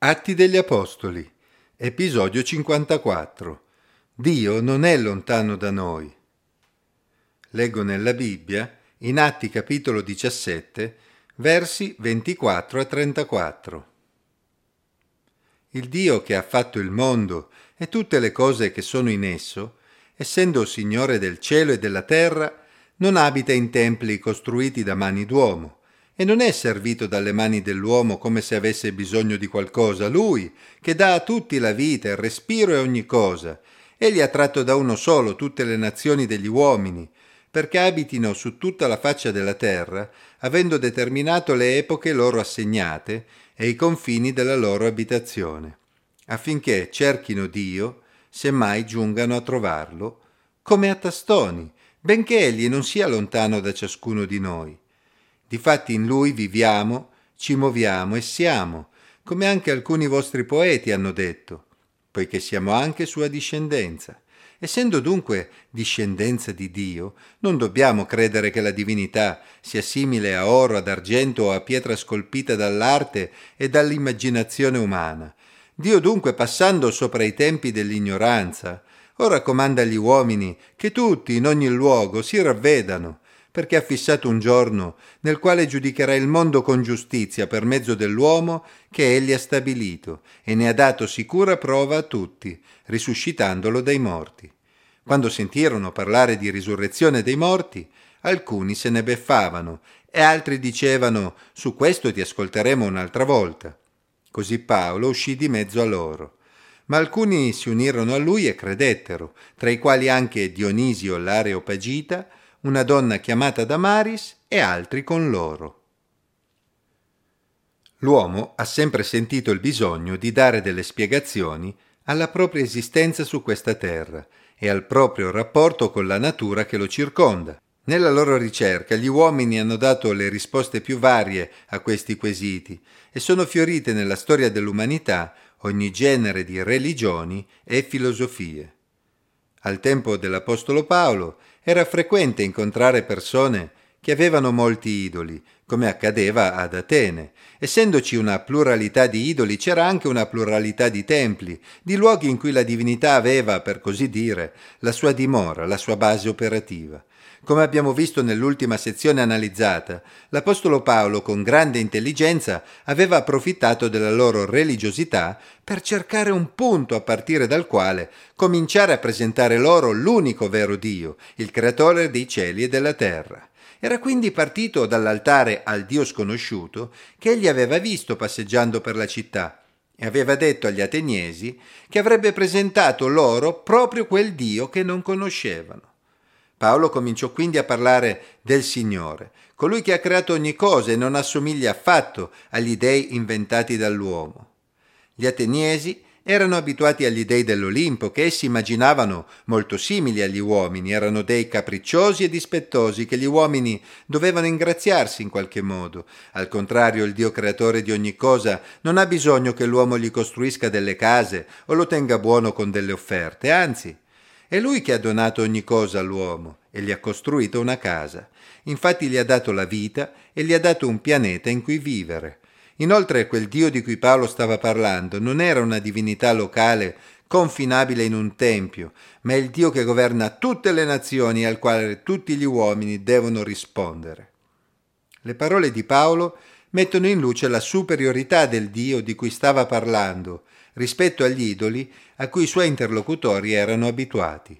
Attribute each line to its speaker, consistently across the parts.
Speaker 1: Atti degli Apostoli, episodio 54. Dio non è lontano da noi. Leggo nella Bibbia, in Atti capitolo 17, versi 24 a 34. Il Dio che ha fatto il mondo e tutte le cose che sono in esso, essendo Signore del cielo e della terra, non abita in templi costruiti da mani d'uomo e non è servito dalle mani dell'uomo come se avesse bisogno di qualcosa, lui che dà a tutti la vita, il respiro e ogni cosa. Egli ha tratto da uno solo tutte le nazioni degli uomini, perché abitino su tutta la faccia della terra, avendo determinato le epoche loro assegnate e i confini della loro abitazione, affinché cerchino Dio, se mai giungano a trovarlo, come a tastoni, benché egli non sia lontano da ciascuno di noi. Difatti in lui viviamo, ci muoviamo e siamo, come anche alcuni vostri poeti hanno detto, poiché siamo anche sua discendenza. Essendo dunque discendenza di Dio, non dobbiamo credere che la divinità sia simile a oro, ad argento o a pietra scolpita dall'arte e dall'immaginazione umana. Dio dunque, passando sopra i tempi dell'ignoranza, ora comanda agli uomini che tutti in ogni luogo si ravvedano, perché ha fissato un giorno nel quale giudicherà il mondo con giustizia per mezzo dell'uomo che egli ha stabilito e ne ha dato sicura prova a tutti, risuscitandolo dai morti. Quando sentirono parlare di risurrezione dei morti, alcuni se ne beffavano e altri dicevano su questo ti ascolteremo un'altra volta. Così Paolo uscì di mezzo a loro. Ma alcuni si unirono a lui e credettero, tra i quali anche Dionisio l'Areopagita, una donna chiamata Damaris e altri con loro. L'uomo ha sempre sentito il bisogno di dare delle spiegazioni alla propria esistenza su questa terra e al proprio rapporto con la natura che lo circonda. Nella loro ricerca gli uomini hanno dato le risposte più varie a questi quesiti e sono fiorite nella storia dell'umanità ogni genere di religioni e filosofie. Al tempo dell'Apostolo Paolo era frequente incontrare persone che avevano molti idoli, come accadeva ad Atene. Essendoci una pluralità di idoli, c'era anche una pluralità di templi, di luoghi in cui la divinità aveva, per così dire, la sua dimora, la sua base operativa. Come abbiamo visto nell'ultima sezione analizzata, l'Apostolo Paolo con grande intelligenza aveva approfittato della loro religiosità per cercare un punto a partire dal quale cominciare a presentare loro l'unico vero Dio, il creatore dei cieli e della terra. Era quindi partito dall'altare al Dio sconosciuto che egli aveva visto passeggiando per la città e aveva detto agli ateniesi che avrebbe presentato loro proprio quel Dio che non conoscevano. Paolo cominciò quindi a parlare del Signore, colui che ha creato ogni cosa e non assomiglia affatto agli dei inventati dall'uomo. Gli ateniesi erano abituati agli dei dell'Olimpo, che essi immaginavano molto simili agli uomini, erano dei capricciosi e dispettosi che gli uomini dovevano ingraziarsi in qualche modo. Al contrario, il Dio creatore di ogni cosa non ha bisogno che l'uomo gli costruisca delle case o lo tenga buono con delle offerte, anzi, è lui che ha donato ogni cosa all'uomo e gli ha costruito una casa. Infatti gli ha dato la vita e gli ha dato un pianeta in cui vivere. Inoltre quel Dio di cui Paolo stava parlando non era una divinità locale confinabile in un tempio, ma è il Dio che governa tutte le nazioni e al quale tutti gli uomini devono rispondere. Le parole di Paolo mettono in luce la superiorità del Dio di cui stava parlando rispetto agli idoli a cui i suoi interlocutori erano abituati.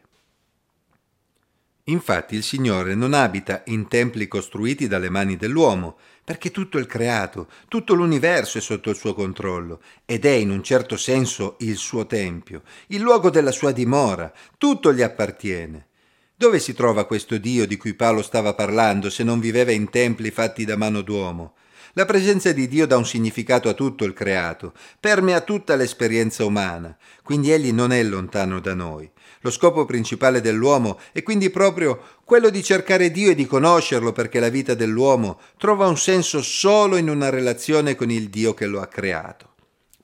Speaker 1: Infatti il Signore non abita in templi costruiti dalle mani dell'uomo, perché tutto il creato, tutto l'universo è sotto il suo controllo ed è in un certo senso il suo tempio, il luogo della sua dimora, tutto gli appartiene. Dove si trova questo Dio di cui Paolo stava parlando se non viveva in templi fatti da mano d'uomo? La presenza di Dio dà un significato a tutto il creato, permea tutta l'esperienza umana, quindi egli non è lontano da noi. Lo scopo principale dell'uomo è quindi proprio quello di cercare Dio e di conoscerlo perché la vita dell'uomo trova un senso solo in una relazione con il Dio che lo ha creato.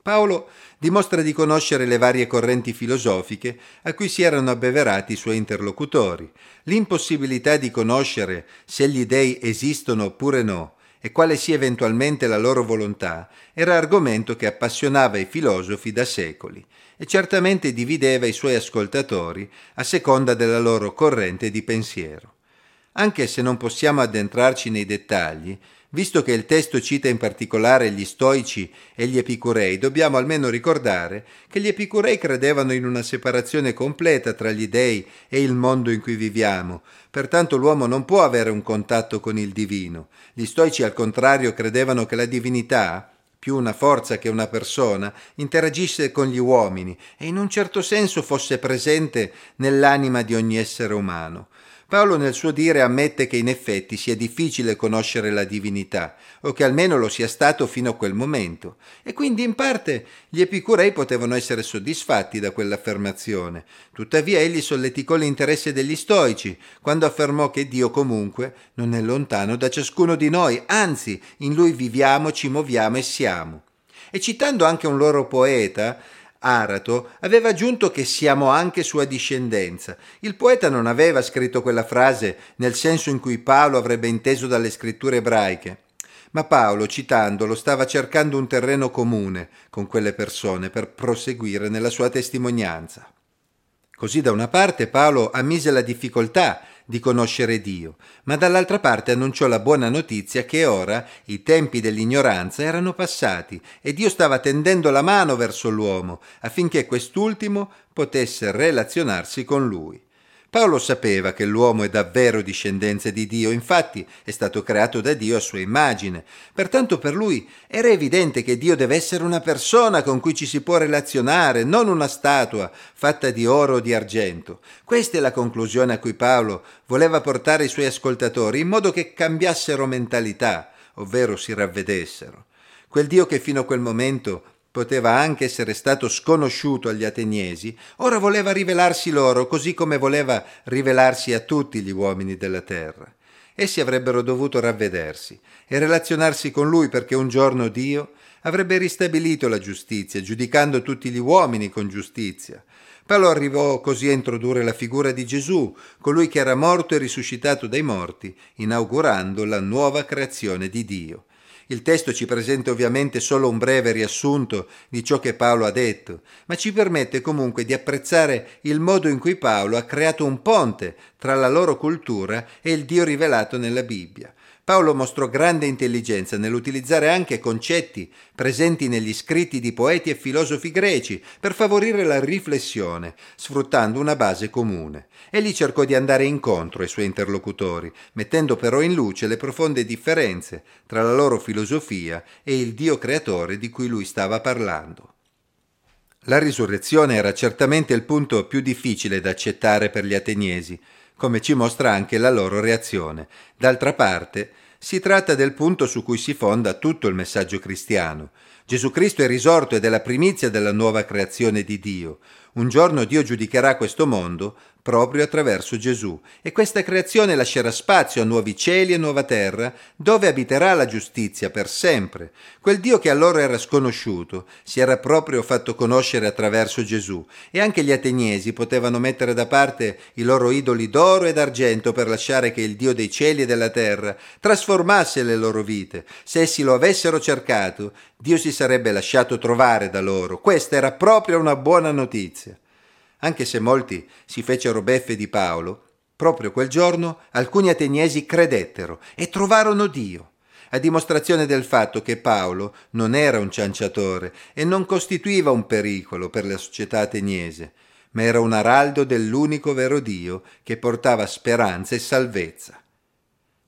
Speaker 1: Paolo dimostra di conoscere le varie correnti filosofiche a cui si erano abbeverati i suoi interlocutori, l'impossibilità di conoscere se gli dei esistono oppure no, e quale sia eventualmente la loro volontà era argomento che appassionava i filosofi da secoli e certamente divideva i suoi ascoltatori a seconda della loro corrente di pensiero. Anche se non possiamo addentrarci nei dettagli, Visto che il testo cita in particolare gli stoici e gli epicurei, dobbiamo almeno ricordare che gli epicurei credevano in una separazione completa tra gli dei e il mondo in cui viviamo, pertanto l'uomo non può avere un contatto con il divino. Gli stoici al contrario credevano che la divinità, più una forza che una persona, interagisse con gli uomini e in un certo senso fosse presente nell'anima di ogni essere umano. Paolo nel suo dire ammette che in effetti sia difficile conoscere la divinità, o che almeno lo sia stato fino a quel momento, e quindi in parte gli epicurei potevano essere soddisfatti da quell'affermazione. Tuttavia egli solleticò l'interesse degli stoici, quando affermò che Dio comunque non è lontano da ciascuno di noi, anzi in lui viviamo, ci muoviamo e siamo. E citando anche un loro poeta, Arato aveva aggiunto che siamo anche sua discendenza. Il poeta non aveva scritto quella frase nel senso in cui Paolo avrebbe inteso dalle scritture ebraiche, ma Paolo, citandolo, stava cercando un terreno comune con quelle persone per proseguire nella sua testimonianza. Così da una parte Paolo ammise la difficoltà di conoscere Dio, ma dall'altra parte annunciò la buona notizia che ora i tempi dell'ignoranza erano passati e Dio stava tendendo la mano verso l'uomo affinché quest'ultimo potesse relazionarsi con lui. Paolo sapeva che l'uomo è davvero discendenza di Dio, infatti è stato creato da Dio a sua immagine. Pertanto per lui era evidente che Dio deve essere una persona con cui ci si può relazionare, non una statua fatta di oro o di argento. Questa è la conclusione a cui Paolo voleva portare i suoi ascoltatori, in modo che cambiassero mentalità, ovvero si ravvedessero. Quel Dio che fino a quel momento poteva anche essere stato sconosciuto agli ateniesi, ora voleva rivelarsi loro così come voleva rivelarsi a tutti gli uomini della terra. Essi avrebbero dovuto ravvedersi e relazionarsi con lui perché un giorno Dio avrebbe ristabilito la giustizia, giudicando tutti gli uomini con giustizia. Paolo arrivò così a introdurre la figura di Gesù, colui che era morto e risuscitato dai morti, inaugurando la nuova creazione di Dio. Il testo ci presenta ovviamente solo un breve riassunto di ciò che Paolo ha detto, ma ci permette comunque di apprezzare il modo in cui Paolo ha creato un ponte tra la loro cultura e il Dio rivelato nella Bibbia. Paolo mostrò grande intelligenza nell'utilizzare anche concetti presenti negli scritti di poeti e filosofi greci per favorire la riflessione, sfruttando una base comune. Egli cercò di andare incontro ai suoi interlocutori, mettendo però in luce le profonde differenze tra la loro filosofia e il Dio creatore di cui lui stava parlando. La risurrezione era certamente il punto più difficile da accettare per gli ateniesi, come ci mostra anche la loro reazione. D'altra parte, si tratta del punto su cui si fonda tutto il messaggio cristiano. Gesù Cristo è risorto ed è la primizia della nuova creazione di Dio. Un giorno Dio giudicherà questo mondo proprio attraverso Gesù, e questa creazione lascerà spazio a nuovi cieli e nuova terra, dove abiterà la giustizia per sempre. Quel Dio che allora era sconosciuto si era proprio fatto conoscere attraverso Gesù, e anche gli ateniesi potevano mettere da parte i loro idoli d'oro e d'argento per lasciare che il Dio dei cieli e della terra trasformasse le loro vite. Se essi lo avessero cercato, Dio si sarebbe lasciato trovare da loro. Questa era proprio una buona notizia. Anche se molti si fecero beffe di Paolo, proprio quel giorno alcuni ateniesi credettero e trovarono Dio, a dimostrazione del fatto che Paolo non era un cianciatore e non costituiva un pericolo per la società ateniese, ma era un araldo dell'unico vero Dio che portava speranza e salvezza.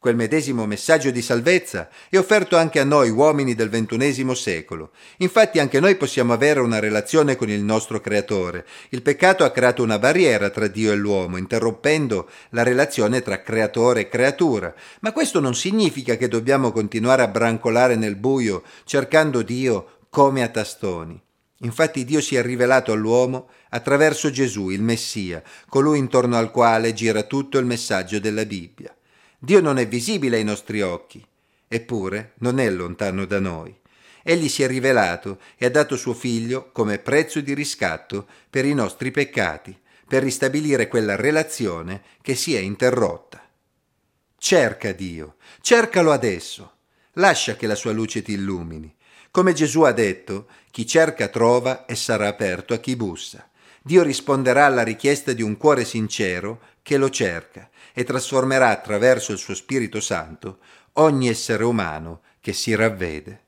Speaker 1: Quel medesimo messaggio di salvezza è offerto anche a noi uomini del ventunesimo secolo. Infatti anche noi possiamo avere una relazione con il nostro Creatore. Il peccato ha creato una barriera tra Dio e l'uomo, interrompendo la relazione tra creatore e creatura. Ma questo non significa che dobbiamo continuare a brancolare nel buio cercando Dio come a tastoni. Infatti Dio si è rivelato all'uomo attraverso Gesù, il Messia, colui intorno al quale gira tutto il messaggio della Bibbia. Dio non è visibile ai nostri occhi, eppure non è lontano da noi. Egli si è rivelato e ha dato suo figlio come prezzo di riscatto per i nostri peccati, per ristabilire quella relazione che si è interrotta. Cerca Dio, cercalo adesso, lascia che la sua luce ti illumini. Come Gesù ha detto, chi cerca trova e sarà aperto a chi bussa. Dio risponderà alla richiesta di un cuore sincero che lo cerca e trasformerà attraverso il suo Spirito Santo ogni essere umano che si ravvede.